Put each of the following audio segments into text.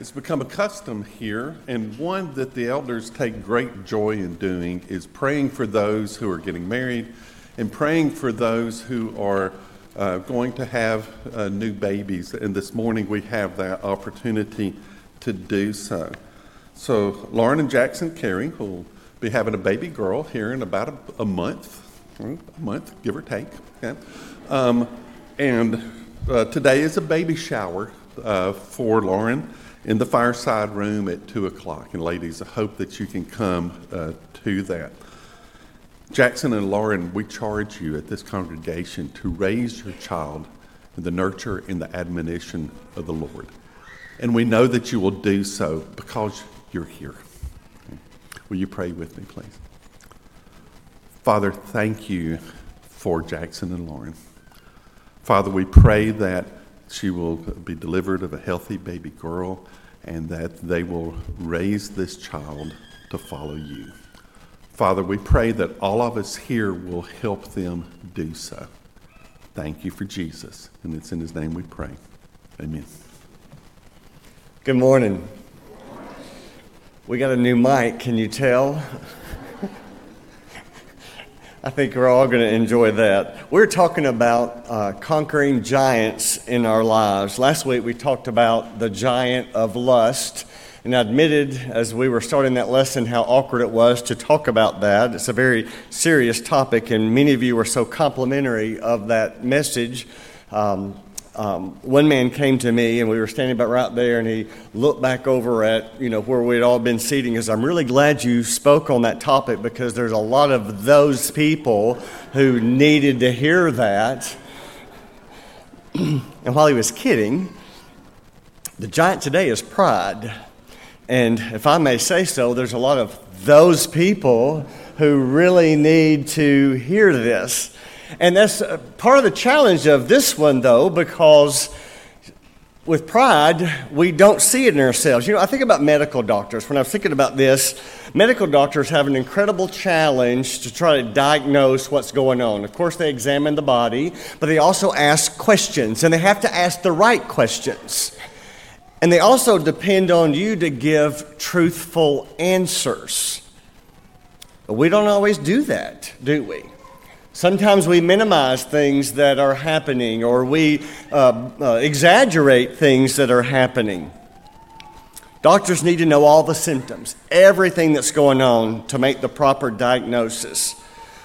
it's become a custom here, and one that the elders take great joy in doing is praying for those who are getting married and praying for those who are uh, going to have uh, new babies. And this morning we have that opportunity to do so. So, Lauren and Jackson Carey will be having a baby girl here in about a, a month, a month, give or take. Okay? Um, and uh, today is a baby shower uh, for Lauren in the fireside room at 2 o'clock. And ladies, I hope that you can come uh, to that. Jackson and Lauren, we charge you at this congregation to raise your child in the nurture and the admonition of the Lord. And we know that you will do so because you're here. Will you pray with me, please? Father, thank you for Jackson and Lauren. Father, we pray that she will be delivered of a healthy baby girl and that they will raise this child to follow you. Father, we pray that all of us here will help them do so. Thank you for Jesus. And it's in his name we pray. Amen. Good morning. We got a new mic, can you tell? I think we're all going to enjoy that. We're talking about uh, conquering giants in our lives. Last week we talked about the giant of lust. And I admitted as we were starting that lesson how awkward it was to talk about that. It's a very serious topic, and many of you were so complimentary of that message. Um, um, one man came to me and we were standing about right there and he looked back over at you know where we'd all been seating because i'm really glad you spoke on that topic because there's a lot of those people who needed to hear that. And while he was kidding the giant today is pride. And if i may say so there's a lot of those people who really need to hear this and that's uh, part of the challenge of this one, though, because with pride, we don't see it in ourselves. You know, I think about medical doctors. When I was thinking about this, medical doctors have an incredible challenge to try to diagnose what's going on. Of course, they examine the body, but they also ask questions, and they have to ask the right questions. And they also depend on you to give truthful answers. But we don't always do that, do we? Sometimes we minimize things that are happening or we uh, uh, exaggerate things that are happening. Doctors need to know all the symptoms, everything that's going on to make the proper diagnosis.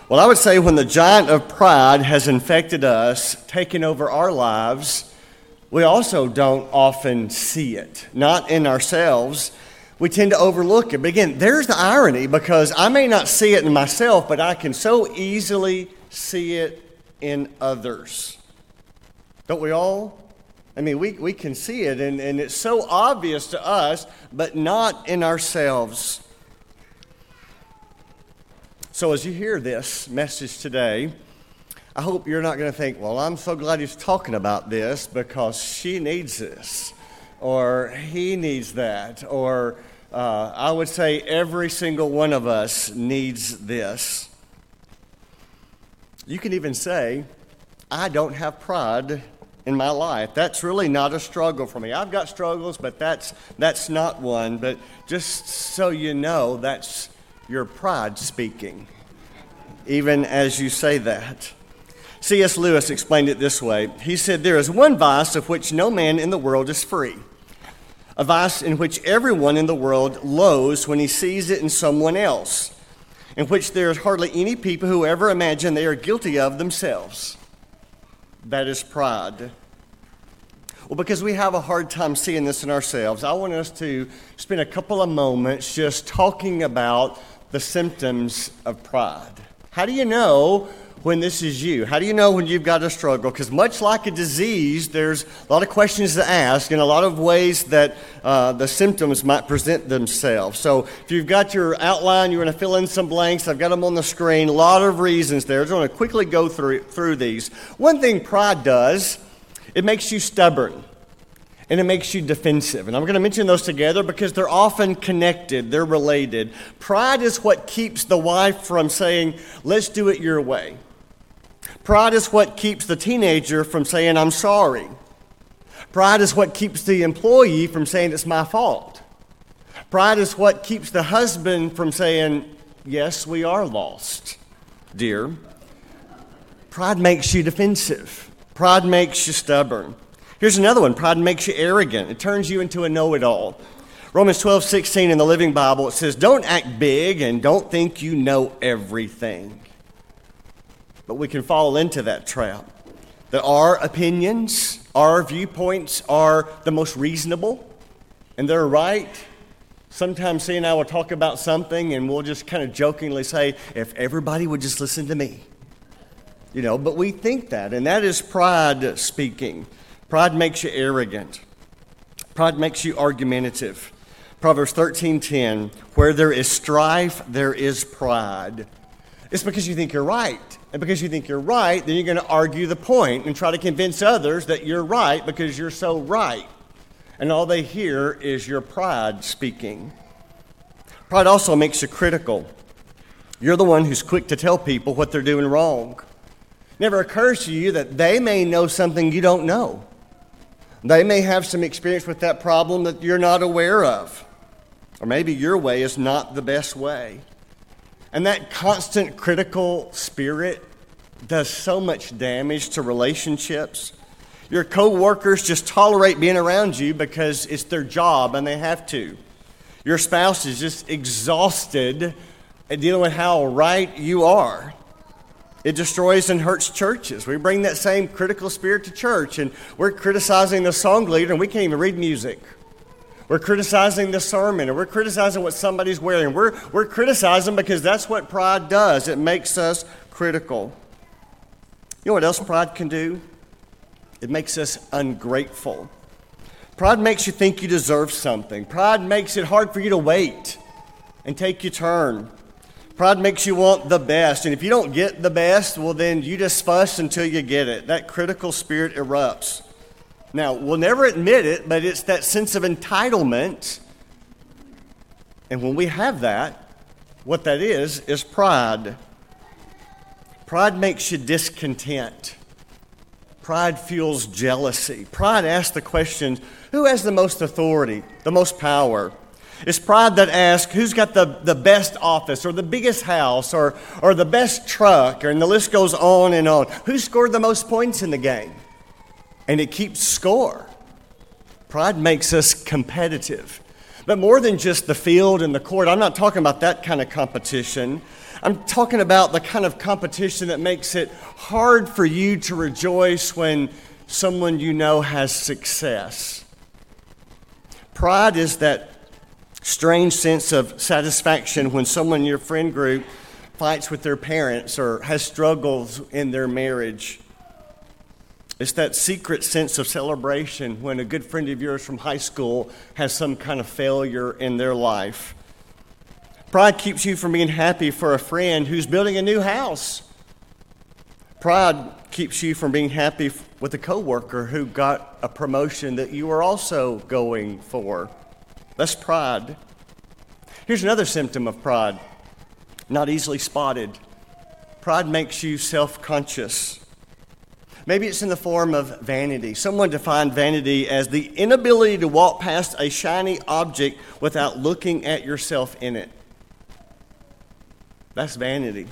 Well, I would say when the giant of pride has infected us, taken over our lives, we also don't often see it, not in ourselves. We tend to overlook it. But again, there's the irony because I may not see it in myself, but I can so easily see it in others. Don't we all? I mean, we, we can see it, and, and it's so obvious to us, but not in ourselves. So, as you hear this message today, I hope you're not going to think, well, I'm so glad he's talking about this because she needs this, or he needs that, or uh, I would say every single one of us needs this. You can even say, I don't have pride in my life. That's really not a struggle for me. I've got struggles, but that's, that's not one. But just so you know, that's your pride speaking, even as you say that. C.S. Lewis explained it this way He said, There is one vice of which no man in the world is free, a vice in which everyone in the world loathes when he sees it in someone else in which there is hardly any people who ever imagine they are guilty of themselves. That is pride. Well, because we have a hard time seeing this in ourselves, I want us to spend a couple of moments just talking about the symptoms of pride. How do you know when this is you? How do you know when you've got a struggle? Because much like a disease, there's a lot of questions to ask and a lot of ways that uh, the symptoms might present themselves. So if you've got your outline, you're going to fill in some blanks. I've got them on the screen. A lot of reasons there. I just want to quickly go through, through these. One thing pride does, it makes you stubborn and it makes you defensive. And I'm going to mention those together because they're often connected, they're related. Pride is what keeps the wife from saying, let's do it your way. Pride is what keeps the teenager from saying, I'm sorry. Pride is what keeps the employee from saying it's my fault. Pride is what keeps the husband from saying, Yes, we are lost, dear. Pride makes you defensive. Pride makes you stubborn. Here's another one pride makes you arrogant, it turns you into a know it all. Romans 12, 16 in the Living Bible, it says, Don't act big and don't think you know everything. But we can fall into that trap. That our opinions, our viewpoints are the most reasonable and they're right. Sometimes C and I will talk about something and we'll just kind of jokingly say, If everybody would just listen to me. You know, but we think that, and that is pride speaking. Pride makes you arrogant. Pride makes you argumentative. Proverbs 13:10, where there is strife, there is pride. It's because you think you're right. And because you think you're right, then you're going to argue the point and try to convince others that you're right because you're so right. And all they hear is your pride speaking. Pride also makes you critical. You're the one who's quick to tell people what they're doing wrong. Never occurs to you that they may know something you don't know. They may have some experience with that problem that you're not aware of. Or maybe your way is not the best way. And that constant critical spirit does so much damage to relationships. Your coworkers just tolerate being around you because it's their job and they have to. Your spouse is just exhausted at dealing with how right you are. It destroys and hurts churches. We bring that same critical spirit to church, and we're criticizing the song leader, and we can't even read music. We're criticizing the sermon, and we're criticizing what somebody's wearing. We're, we're criticizing because that's what pride does. It makes us critical. You know what else pride can do? It makes us ungrateful. Pride makes you think you deserve something. Pride makes it hard for you to wait and take your turn. Pride makes you want the best. And if you don't get the best, well, then you just fuss until you get it. That critical spirit erupts. Now, we'll never admit it, but it's that sense of entitlement. And when we have that, what that is, is pride. Pride makes you discontent. Pride fuels jealousy. Pride asks the question who has the most authority, the most power? It's pride that asks who's got the, the best office or the biggest house or, or the best truck, and the list goes on and on. Who scored the most points in the game? And it keeps score. Pride makes us competitive. But more than just the field and the court, I'm not talking about that kind of competition. I'm talking about the kind of competition that makes it hard for you to rejoice when someone you know has success. Pride is that strange sense of satisfaction when someone in your friend group fights with their parents or has struggles in their marriage. It's that secret sense of celebration when a good friend of yours from high school has some kind of failure in their life. Pride keeps you from being happy for a friend who's building a new house. Pride keeps you from being happy with a coworker who got a promotion that you were also going for. That's pride. Here's another symptom of pride not easily spotted. Pride makes you self conscious. Maybe it's in the form of vanity. Someone defined vanity as the inability to walk past a shiny object without looking at yourself in it. That's vanity.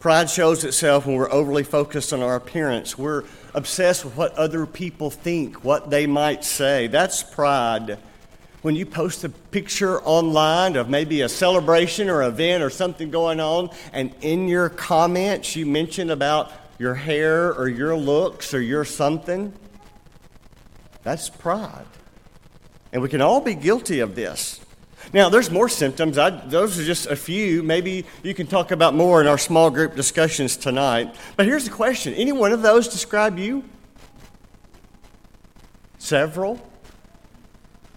Pride shows itself when we're overly focused on our appearance. We're obsessed with what other people think, what they might say. That's pride when you post a picture online of maybe a celebration or event or something going on, and in your comments you mention about your hair or your looks or your something, that's pride. And we can all be guilty of this. Now, there's more symptoms. I, those are just a few. Maybe you can talk about more in our small group discussions tonight. But here's the question Any one of those describe you? Several?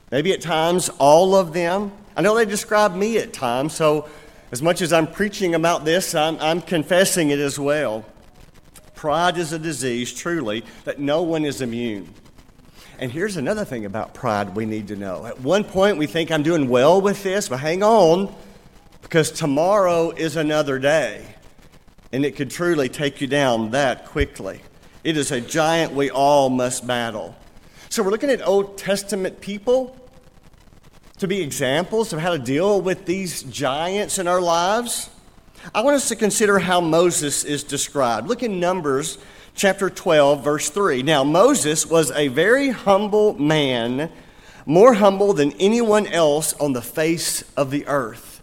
Maybe at times all of them. I know they describe me at times, so as much as I'm preaching about this, I'm, I'm confessing it as well. Pride is a disease, truly, that no one is immune. And here's another thing about pride we need to know. At one point, we think I'm doing well with this, but hang on, because tomorrow is another day, and it could truly take you down that quickly. It is a giant we all must battle. So we're looking at Old Testament people to be examples of how to deal with these giants in our lives. I want us to consider how Moses is described. Look in Numbers chapter 12, verse 3. Now, Moses was a very humble man, more humble than anyone else on the face of the earth.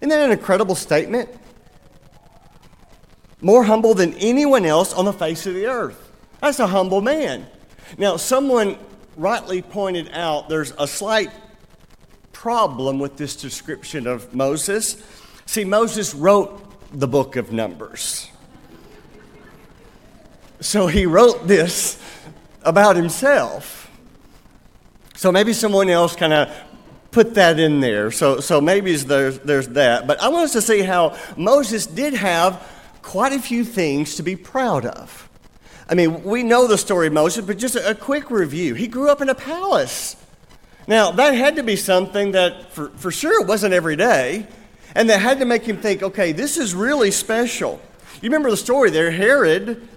Isn't that an incredible statement? More humble than anyone else on the face of the earth. That's a humble man. Now, someone rightly pointed out there's a slight problem with this description of Moses. See, Moses wrote the book of Numbers. So he wrote this about himself. So maybe someone else kind of put that in there. So, so maybe there's, there's that. But I want us to see how Moses did have quite a few things to be proud of. I mean, we know the story of Moses, but just a, a quick review. He grew up in a palace. Now, that had to be something that for, for sure wasn't every day, and that had to make him think, okay, this is really special. You remember the story there? Herod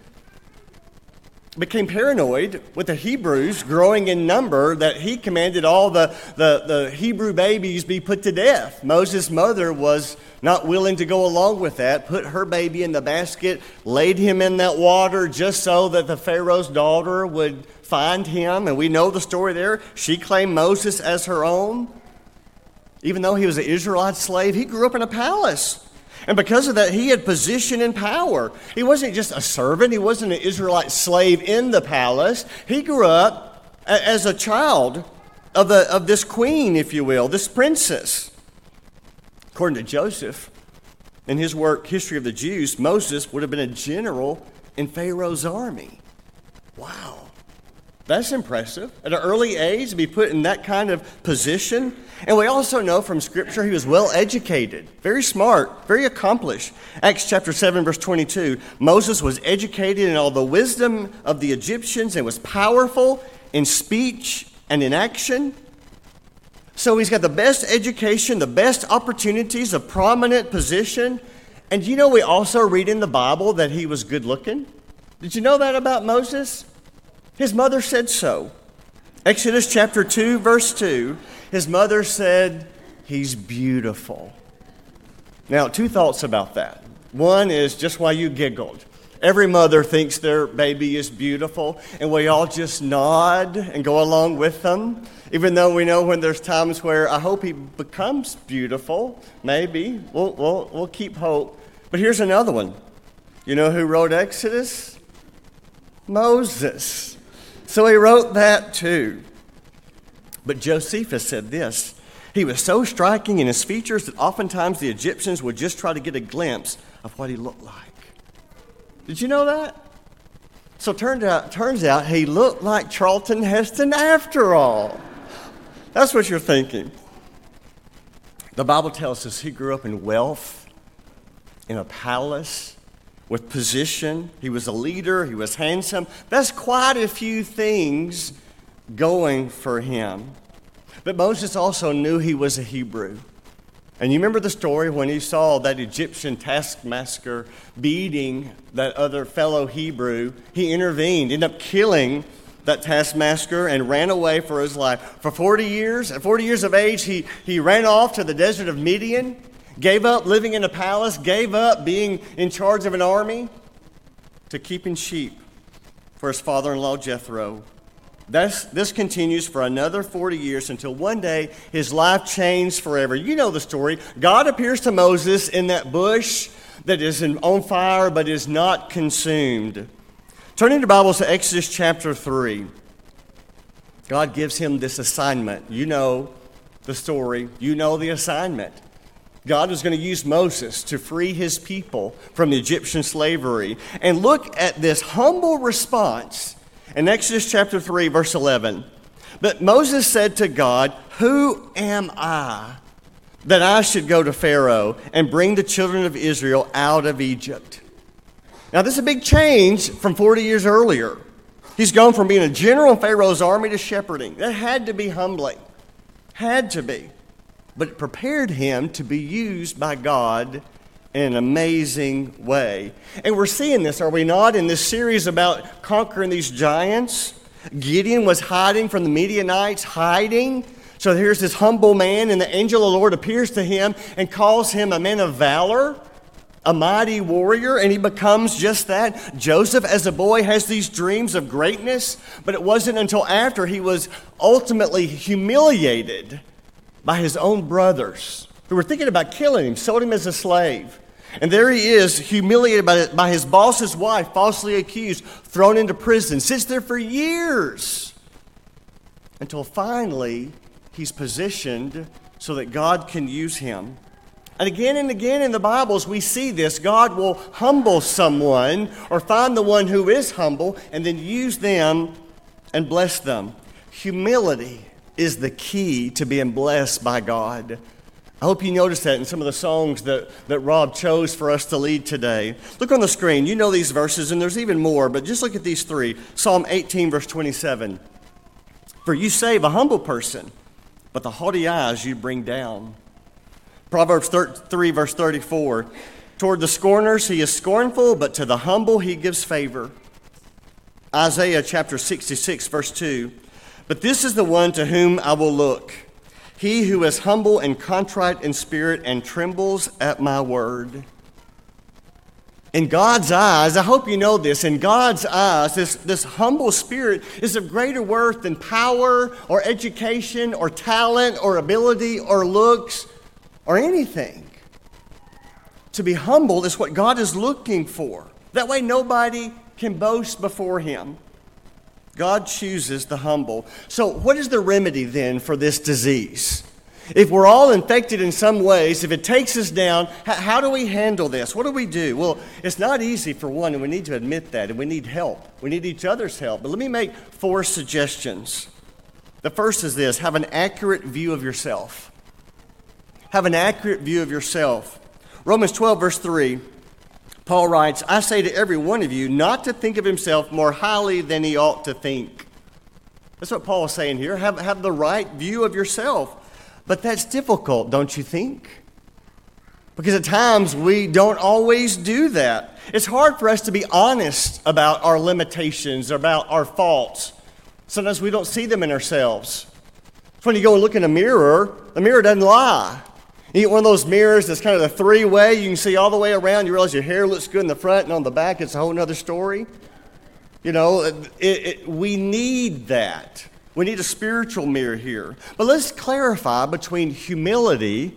became paranoid with the Hebrews growing in number that he commanded all the, the, the Hebrew babies be put to death. Moses' mother was not willing to go along with that, put her baby in the basket, laid him in that water just so that the Pharaoh's daughter would find him. And we know the story there. She claimed Moses as her own. Even though he was an Israelite slave, he grew up in a palace. And because of that, he had position and power. He wasn't just a servant, he wasn't an Israelite slave in the palace. He grew up as a child of, the, of this queen, if you will, this princess. According to Josephus, in his work, History of the Jews, Moses would have been a general in Pharaoh's army. Wow. That's impressive. At an early age, to be put in that kind of position. And we also know from Scripture he was well educated, very smart, very accomplished. Acts chapter 7, verse 22 Moses was educated in all the wisdom of the Egyptians and was powerful in speech and in action. So he's got the best education, the best opportunities, a prominent position. And you know, we also read in the Bible that he was good looking. Did you know that about Moses? His mother said so. Exodus chapter 2, verse 2, his mother said, He's beautiful. Now, two thoughts about that. One is just why you giggled. Every mother thinks their baby is beautiful, and we all just nod and go along with them, even though we know when there's times where I hope he becomes beautiful. Maybe. We'll, we'll, we'll keep hope. But here's another one. You know who wrote Exodus? Moses. So he wrote that too. But Josephus said this He was so striking in his features that oftentimes the Egyptians would just try to get a glimpse of what he looked like. Did you know that? So out, turns out he looked like Charlton Heston after all. That's what you're thinking. The Bible tells us he grew up in wealth, in a palace, with position. He was a leader, he was handsome. That's quite a few things going for him. But Moses also knew he was a Hebrew. And you remember the story when he saw that Egyptian taskmaster beating that other fellow Hebrew? He intervened, ended up killing that taskmaster and ran away for his life. For 40 years, at 40 years of age, he, he ran off to the desert of Midian gave up living in a palace, gave up being in charge of an army to keeping sheep for his father in law Jethro. This, this continues for another 40 years until one day his life changed forever. You know the story. God appears to Moses in that bush that is on fire but is not consumed. Turning your Bibles to Exodus chapter 3. God gives him this assignment. You know the story, you know the assignment. God was going to use Moses to free his people from the Egyptian slavery. And look at this humble response in Exodus chapter 3, verse 11. But Moses said to God, Who am I that I should go to Pharaoh and bring the children of Israel out of Egypt? Now, this is a big change from 40 years earlier. He's gone from being a general in Pharaoh's army to shepherding. That had to be humbling. Had to be but it prepared him to be used by God in an amazing way. And we're seeing this, are we not, in this series about conquering these giants? Gideon was hiding from the Midianites, hiding. So here's this humble man, and the angel of the Lord appears to him and calls him a man of valor, a mighty warrior, and he becomes just that. Joseph, as a boy, has these dreams of greatness, but it wasn't until after he was ultimately humiliated by his own brothers who were thinking about killing him, sold him as a slave. And there he is, humiliated by, by his boss's wife, falsely accused, thrown into prison, sits there for years until finally he's positioned so that God can use him. And again and again in the Bibles, we see this. God will humble someone or find the one who is humble and then use them and bless them. Humility is the key to being blessed by God. I hope you noticed that in some of the songs that, that Rob chose for us to lead today. Look on the screen. You know these verses, and there's even more, but just look at these three Psalm 18, verse 27. For you save a humble person, but the haughty eyes you bring down. Proverbs 3, verse 34. Toward the scorners he is scornful, but to the humble he gives favor. Isaiah chapter 66, verse 2. But this is the one to whom I will look he who is humble and contrite in spirit and trembles at my word. In God's eyes, I hope you know this, in God's eyes, this, this humble spirit is of greater worth than power or education or talent or ability or looks or anything. To be humble is what God is looking for. That way, nobody can boast before Him. God chooses the humble. So, what is the remedy then for this disease? If we're all infected in some ways, if it takes us down, how do we handle this? What do we do? Well, it's not easy for one, and we need to admit that, and we need help. We need each other's help. But let me make four suggestions. The first is this have an accurate view of yourself. Have an accurate view of yourself. Romans 12, verse 3 Paul writes, I say to every one of you not to think of himself more highly than he ought to think. That's what Paul is saying here. Have, have the right view of yourself. But that's difficult, don't you think? Because at times we don't always do that. It's hard for us to be honest about our limitations, about our faults. Sometimes we don't see them in ourselves. It's When you go and look in a mirror, the mirror doesn't lie. You get one of those mirrors that's kind of the three way, you can see all the way around. You realize your hair looks good in the front, and on the back, it's a whole other story. You know, it, it, we need that. We need a spiritual mirror here. But let's clarify between humility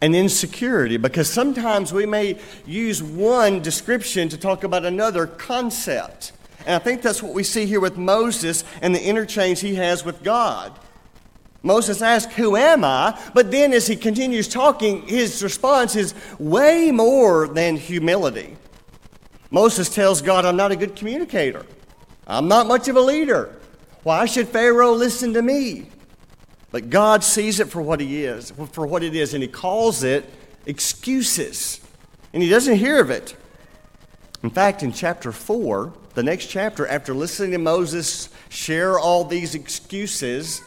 and insecurity because sometimes we may use one description to talk about another concept. And I think that's what we see here with Moses and the interchange he has with God. Moses asks, Who am I? But then as he continues talking, his response is way more than humility. Moses tells God, I'm not a good communicator. I'm not much of a leader. Why should Pharaoh listen to me? But God sees it for what he is, for what it is, and he calls it excuses. And he doesn't hear of it. In fact, in chapter 4, the next chapter, after listening to Moses share all these excuses,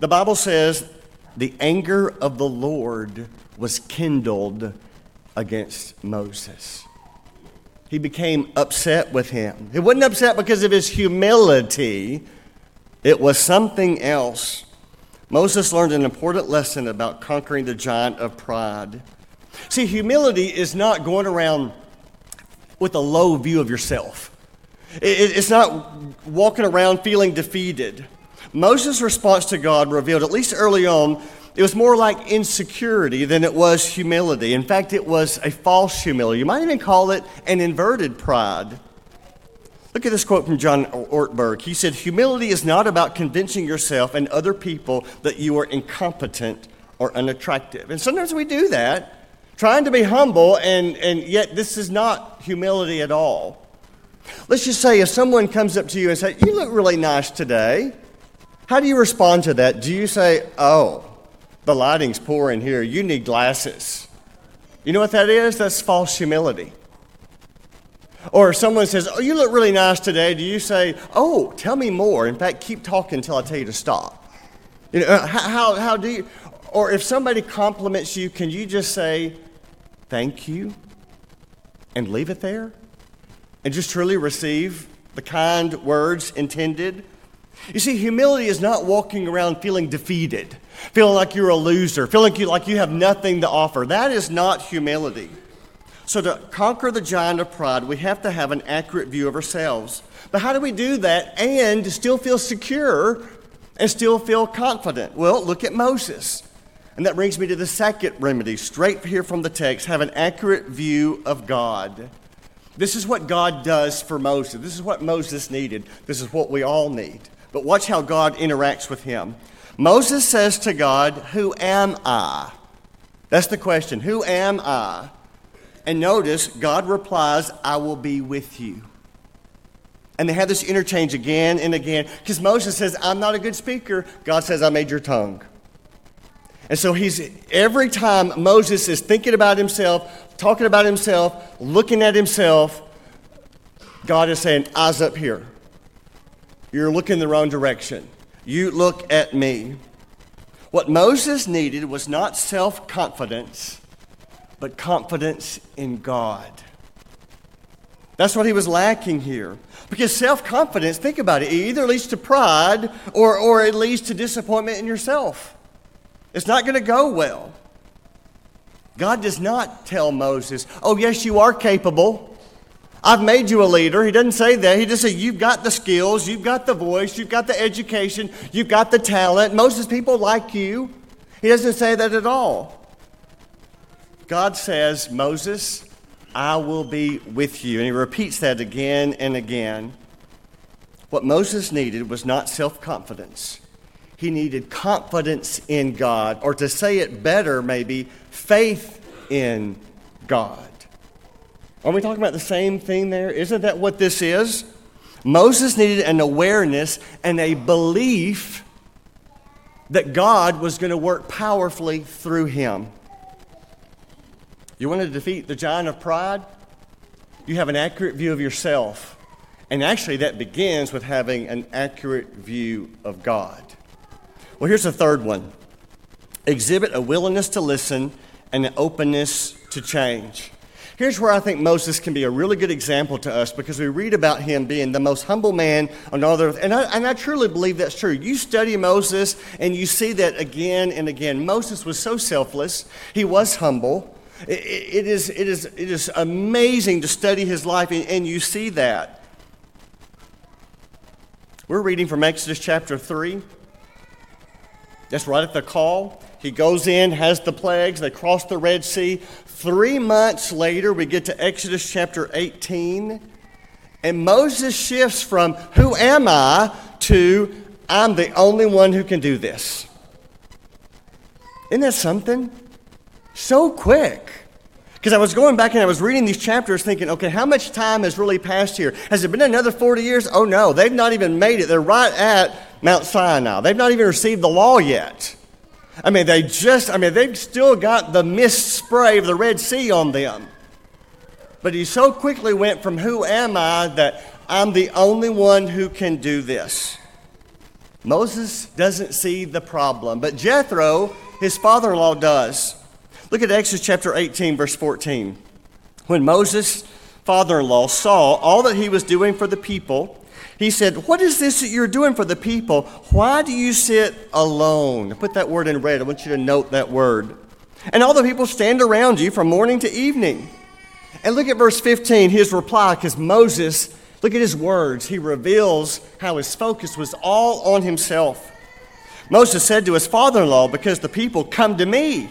the Bible says, the anger of the Lord was kindled against Moses. He became upset with him. He wasn't upset because of his humility, it was something else. Moses learned an important lesson about conquering the giant of pride. See, humility is not going around with a low view of yourself, it's not walking around feeling defeated. Moses' response to God revealed, at least early on, it was more like insecurity than it was humility. In fact, it was a false humility. You might even call it an inverted pride. Look at this quote from John Ortberg. He said, Humility is not about convincing yourself and other people that you are incompetent or unattractive. And sometimes we do that, trying to be humble, and, and yet this is not humility at all. Let's just say if someone comes up to you and says, You look really nice today. How do you respond to that? Do you say, oh, the lighting's poor in here, you need glasses? You know what that is? That's false humility. Or if someone says, oh, you look really nice today, do you say, oh, tell me more? In fact, keep talking until I tell you to stop. You know, uh, how, how do you, or if somebody compliments you, can you just say, thank you, and leave it there? And just truly receive the kind words intended You see, humility is not walking around feeling defeated, feeling like you're a loser, feeling like you have nothing to offer. That is not humility. So, to conquer the giant of pride, we have to have an accurate view of ourselves. But how do we do that and still feel secure and still feel confident? Well, look at Moses. And that brings me to the second remedy, straight here from the text have an accurate view of God. This is what God does for Moses. This is what Moses needed. This is what we all need. But watch how God interacts with him. Moses says to God, Who am I? That's the question. Who am I? And notice, God replies, I will be with you. And they have this interchange again and again because Moses says, I'm not a good speaker. God says, I made your tongue. And so he's every time Moses is thinking about himself, talking about himself, looking at himself, God is saying, Eyes up here. You're looking the wrong direction. You look at me. What Moses needed was not self confidence, but confidence in God. That's what he was lacking here. Because self confidence, think about it, it either leads to pride or, or it leads to disappointment in yourself. It's not going to go well. God does not tell Moses, oh, yes, you are capable. I've made you a leader. He doesn't say that. He just says, You've got the skills, you've got the voice, you've got the education, you've got the talent. Moses, people like you. He doesn't say that at all. God says, Moses, I will be with you. And he repeats that again and again. What Moses needed was not self confidence, he needed confidence in God, or to say it better, maybe, faith in God. Are we talking about the same thing there? Isn't that what this is? Moses needed an awareness and a belief that God was going to work powerfully through him. You want to defeat the giant of pride? You have an accurate view of yourself. And actually, that begins with having an accurate view of God. Well, here's the third one exhibit a willingness to listen and an openness to change. Here's where I think Moses can be a really good example to us because we read about him being the most humble man on all the earth. And I, and I truly believe that's true. You study Moses and you see that again and again. Moses was so selfless, he was humble. it, it is, it, is, it is amazing to study his life, and, and you see that. We're reading from Exodus chapter 3. That's right at the call. He goes in, has the plagues, they cross the Red Sea. Three months later, we get to Exodus chapter 18, and Moses shifts from, Who am I? to, I'm the only one who can do this. Isn't that something? So quick. Because I was going back and I was reading these chapters thinking, okay, how much time has really passed here? Has it been another 40 years? Oh no, they've not even made it. They're right at Mount Sinai. They've not even received the law yet. I mean, they just, I mean, they've still got the mist spray of the Red Sea on them. But he so quickly went from who am I that I'm the only one who can do this. Moses doesn't see the problem, but Jethro, his father in law, does. Look at Exodus chapter 18, verse 14. When Moses' father in law saw all that he was doing for the people, he said, What is this that you're doing for the people? Why do you sit alone? Put that word in red. I want you to note that word. And all the people stand around you from morning to evening. And look at verse 15, his reply, because Moses, look at his words. He reveals how his focus was all on himself. Moses said to his father in law, Because the people come to me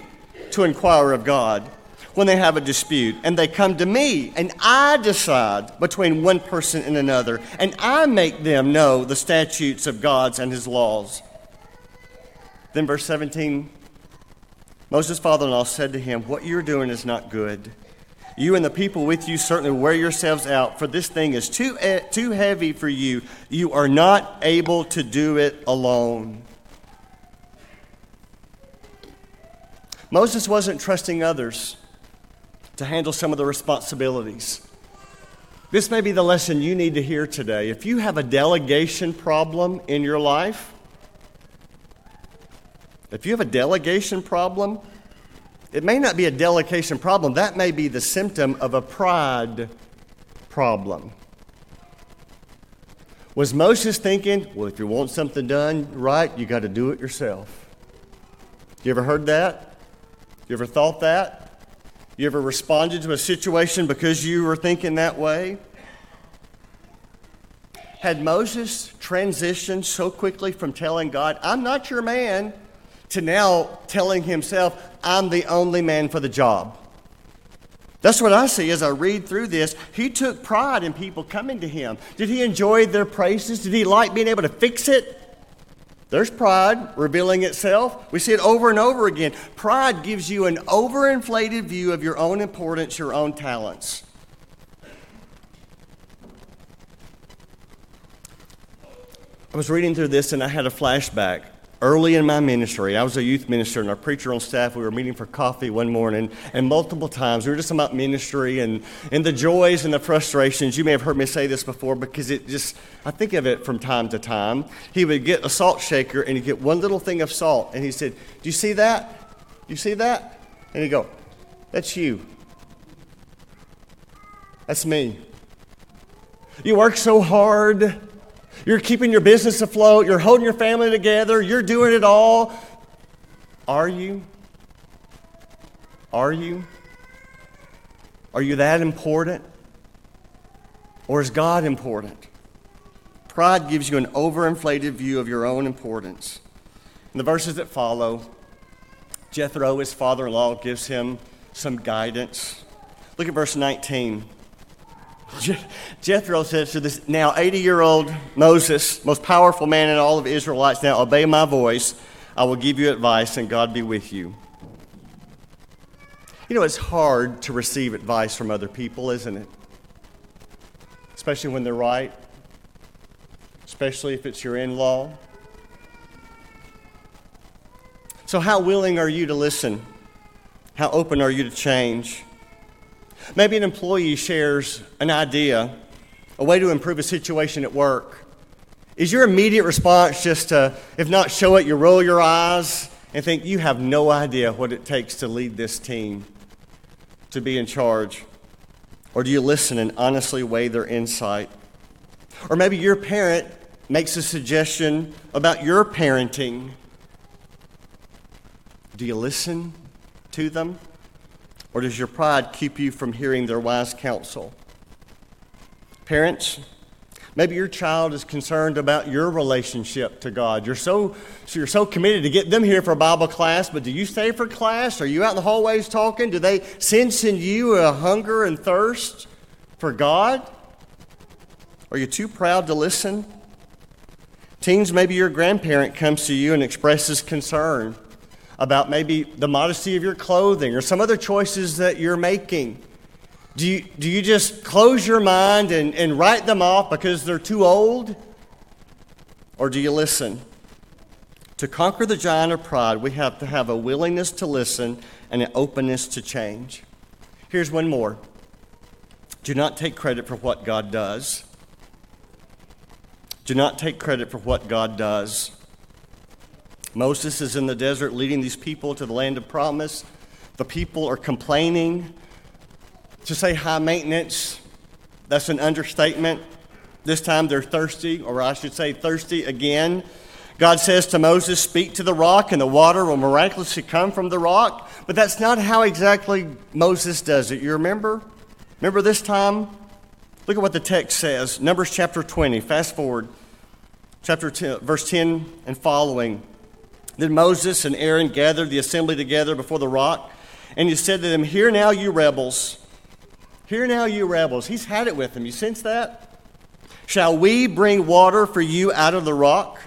to inquire of God when they have a dispute, and they come to me, and I decide between one person and another, and I make them know the statutes of God's and his laws. Then, verse 17 Moses' father in law said to him, What you're doing is not good. You and the people with you certainly wear yourselves out, for this thing is too, eh, too heavy for you. You are not able to do it alone. Moses wasn't trusting others to handle some of the responsibilities. This may be the lesson you need to hear today. If you have a delegation problem in your life, if you have a delegation problem, it may not be a delegation problem. That may be the symptom of a pride problem. Was Moses thinking, well, if you want something done right, you got to do it yourself? You ever heard that? You ever thought that? You ever responded to a situation because you were thinking that way? Had Moses transitioned so quickly from telling God, I'm not your man, to now telling himself, I'm the only man for the job? That's what I see as I read through this. He took pride in people coming to him. Did he enjoy their praises? Did he like being able to fix it? There's pride revealing itself. We see it over and over again. Pride gives you an overinflated view of your own importance, your own talents. I was reading through this and I had a flashback early in my ministry, I was a youth minister and our preacher on staff. We were meeting for coffee one morning, and multiple times we were just about ministry and, and the joys and the frustrations. You may have heard me say this before because it just, I think of it from time to time. He would get a salt shaker and he'd get one little thing of salt, and he said, Do you see that? You see that? And he'd go, That's you. That's me. You work so hard. You're keeping your business afloat. You're holding your family together. You're doing it all. Are you? Are you? Are you that important? Or is God important? Pride gives you an overinflated view of your own importance. In the verses that follow, Jethro, his father in law, gives him some guidance. Look at verse 19. Jethro says to this now 80 year old Moses, most powerful man in all of Israelites, now obey my voice. I will give you advice, and God be with you. You know, it's hard to receive advice from other people, isn't it? Especially when they're right, especially if it's your in law. So, how willing are you to listen? How open are you to change? Maybe an employee shares an idea, a way to improve a situation at work. Is your immediate response just to, if not show it, you roll your eyes and think you have no idea what it takes to lead this team, to be in charge? Or do you listen and honestly weigh their insight? Or maybe your parent makes a suggestion about your parenting. Do you listen to them? Or does your pride keep you from hearing their wise counsel? Parents, maybe your child is concerned about your relationship to God. You're so, so you're so committed to get them here for Bible class, but do you stay for class? Are you out in the hallways talking? Do they sense in you a hunger and thirst for God? Are you too proud to listen? Teens, maybe your grandparent comes to you and expresses concern about maybe the modesty of your clothing or some other choices that you're making? Do you, do you just close your mind and, and write them off because they're too old? Or do you listen? To conquer the giant of pride, we have to have a willingness to listen and an openness to change. Here's one more do not take credit for what God does. Do not take credit for what God does. Moses is in the desert leading these people to the land of promise. The people are complaining. To say high maintenance, that's an understatement. This time they're thirsty, or I should say, thirsty again. God says to Moses, Speak to the rock, and the water will miraculously come from the rock. But that's not how exactly Moses does it. You remember? Remember this time? Look at what the text says. Numbers chapter 20. Fast forward. Chapter 10, verse 10 and following. Then Moses and Aaron gathered the assembly together before the rock, and he said to them, Hear now, you rebels. Hear now, you rebels. He's had it with them. You sense that? Shall we bring water for you out of the rock?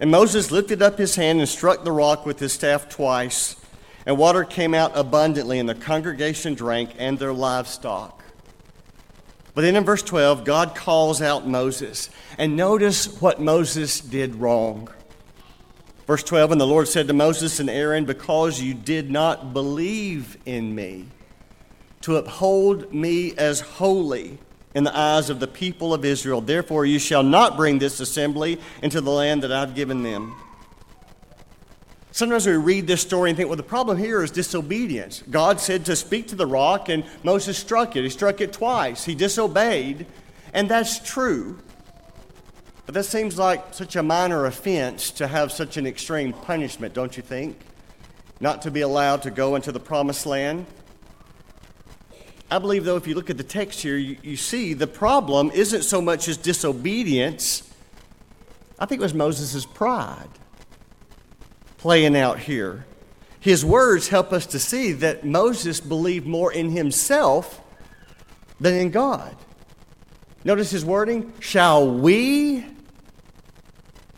And Moses lifted up his hand and struck the rock with his staff twice, and water came out abundantly, and the congregation drank and their livestock. But then in verse 12, God calls out Moses. And notice what Moses did wrong. Verse 12 And the Lord said to Moses and Aaron, Because you did not believe in me, to uphold me as holy in the eyes of the people of Israel, therefore you shall not bring this assembly into the land that I've given them. Sometimes we read this story and think, well, the problem here is disobedience. God said to speak to the rock, and Moses struck it. He struck it twice. He disobeyed, and that's true. But that seems like such a minor offense to have such an extreme punishment, don't you think? Not to be allowed to go into the promised land. I believe, though, if you look at the text here, you, you see the problem isn't so much as disobedience, I think it was Moses' pride playing out here. His words help us to see that Moses believed more in himself than in God. Notice his wording shall we?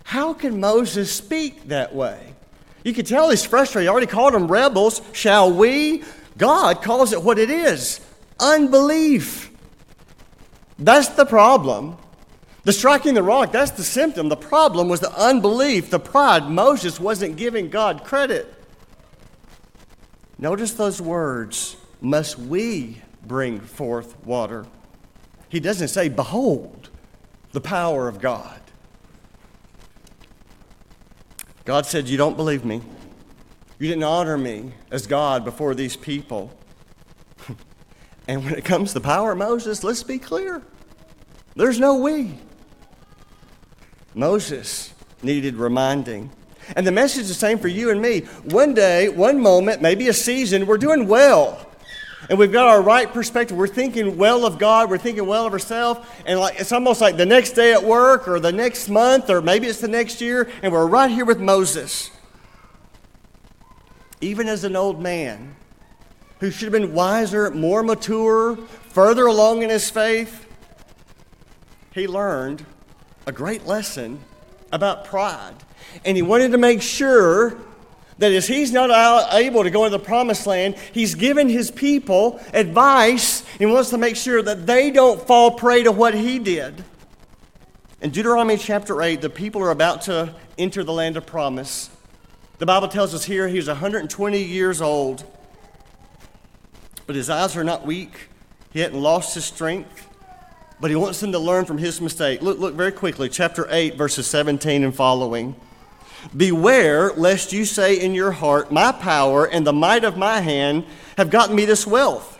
How can Moses speak that way? You can tell he's frustrated. He already called them rebels. Shall we? God calls it what it is unbelief. That's the problem. The striking the rock, that's the symptom. The problem was the unbelief, the pride. Moses wasn't giving God credit. Notice those words must we bring forth water? He doesn't say, Behold the power of God. God said, You don't believe me. You didn't honor me as God before these people. and when it comes to the power of Moses, let's be clear there's no we. Moses needed reminding. And the message is the same for you and me. One day, one moment, maybe a season, we're doing well. And we've got our right perspective. We're thinking well of God, we're thinking well of ourselves, and like it's almost like the next day at work or the next month or maybe it's the next year, and we're right here with Moses. Even as an old man who should have been wiser, more mature, further along in his faith, he learned a great lesson about pride. And he wanted to make sure that as he's not able to go into the promised land, he's given his people advice and wants to make sure that they don't fall prey to what he did. In Deuteronomy chapter 8, the people are about to enter the land of promise. The Bible tells us here he's 120 years old, but his eyes are not weak. He hadn't lost his strength, but he wants them to learn from his mistake. Look, look very quickly, chapter 8, verses 17 and following. Beware lest you say in your heart, My power and the might of my hand have gotten me this wealth.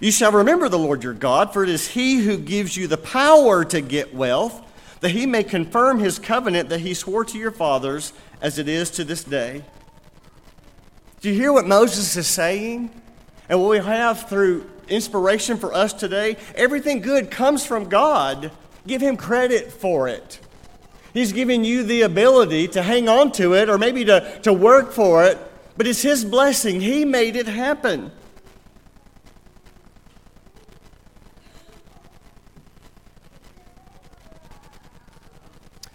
You shall remember the Lord your God, for it is he who gives you the power to get wealth, that he may confirm his covenant that he swore to your fathers, as it is to this day. Do you hear what Moses is saying? And what we have through inspiration for us today? Everything good comes from God. Give him credit for it. He's giving you the ability to hang on to it or maybe to, to work for it, but it's His blessing. He made it happen.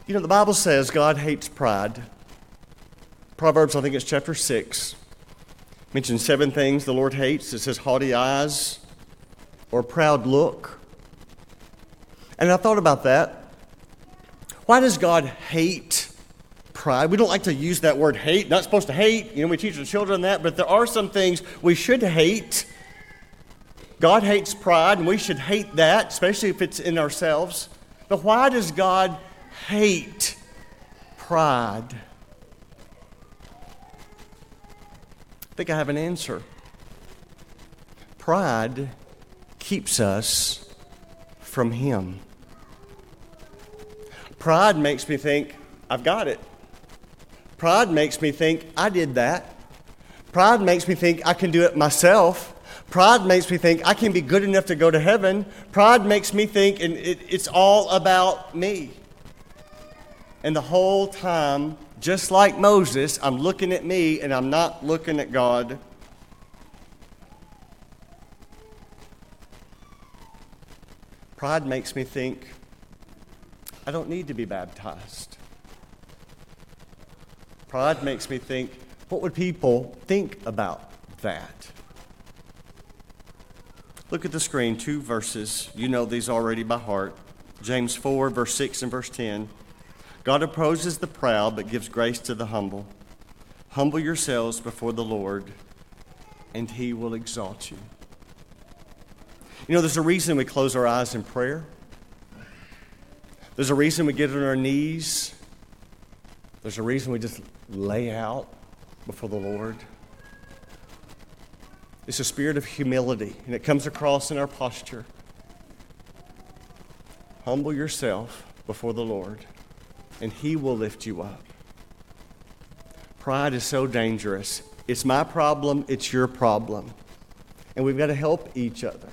You know, the Bible says God hates pride. Proverbs, I think it's chapter 6, mentions seven things the Lord hates. It says haughty eyes or proud look. And I thought about that. Why does God hate pride? We don't like to use that word hate. Not supposed to hate. You know, we teach the children that, but there are some things we should hate. God hates pride, and we should hate that, especially if it's in ourselves. But why does God hate pride? I think I have an answer. Pride keeps us from Him. Pride makes me think, I've got it. Pride makes me think, I did that. Pride makes me think I can do it myself. Pride makes me think I can be good enough to go to heaven. Pride makes me think, and it, it's all about me. And the whole time, just like Moses, I'm looking at me and I'm not looking at God. Pride makes me think I don't need to be baptized. Pride makes me think, what would people think about that? Look at the screen, two verses. You know these already by heart. James 4, verse 6 and verse 10. God opposes the proud, but gives grace to the humble. Humble yourselves before the Lord, and he will exalt you. You know, there's a reason we close our eyes in prayer. There's a reason we get on our knees. There's a reason we just lay out before the Lord. It's a spirit of humility, and it comes across in our posture. Humble yourself before the Lord, and He will lift you up. Pride is so dangerous. It's my problem, it's your problem. And we've got to help each other.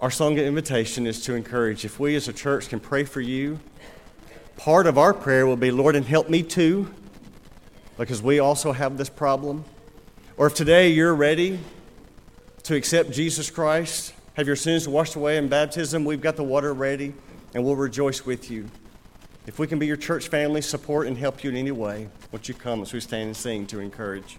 Our song of invitation is to encourage. If we as a church can pray for you, part of our prayer will be, Lord, and help me too, because we also have this problem. Or if today you're ready to accept Jesus Christ, have your sins washed away in baptism, we've got the water ready, and we'll rejoice with you. If we can be your church family, support and help you in any way, won't you come as we stand and sing to encourage?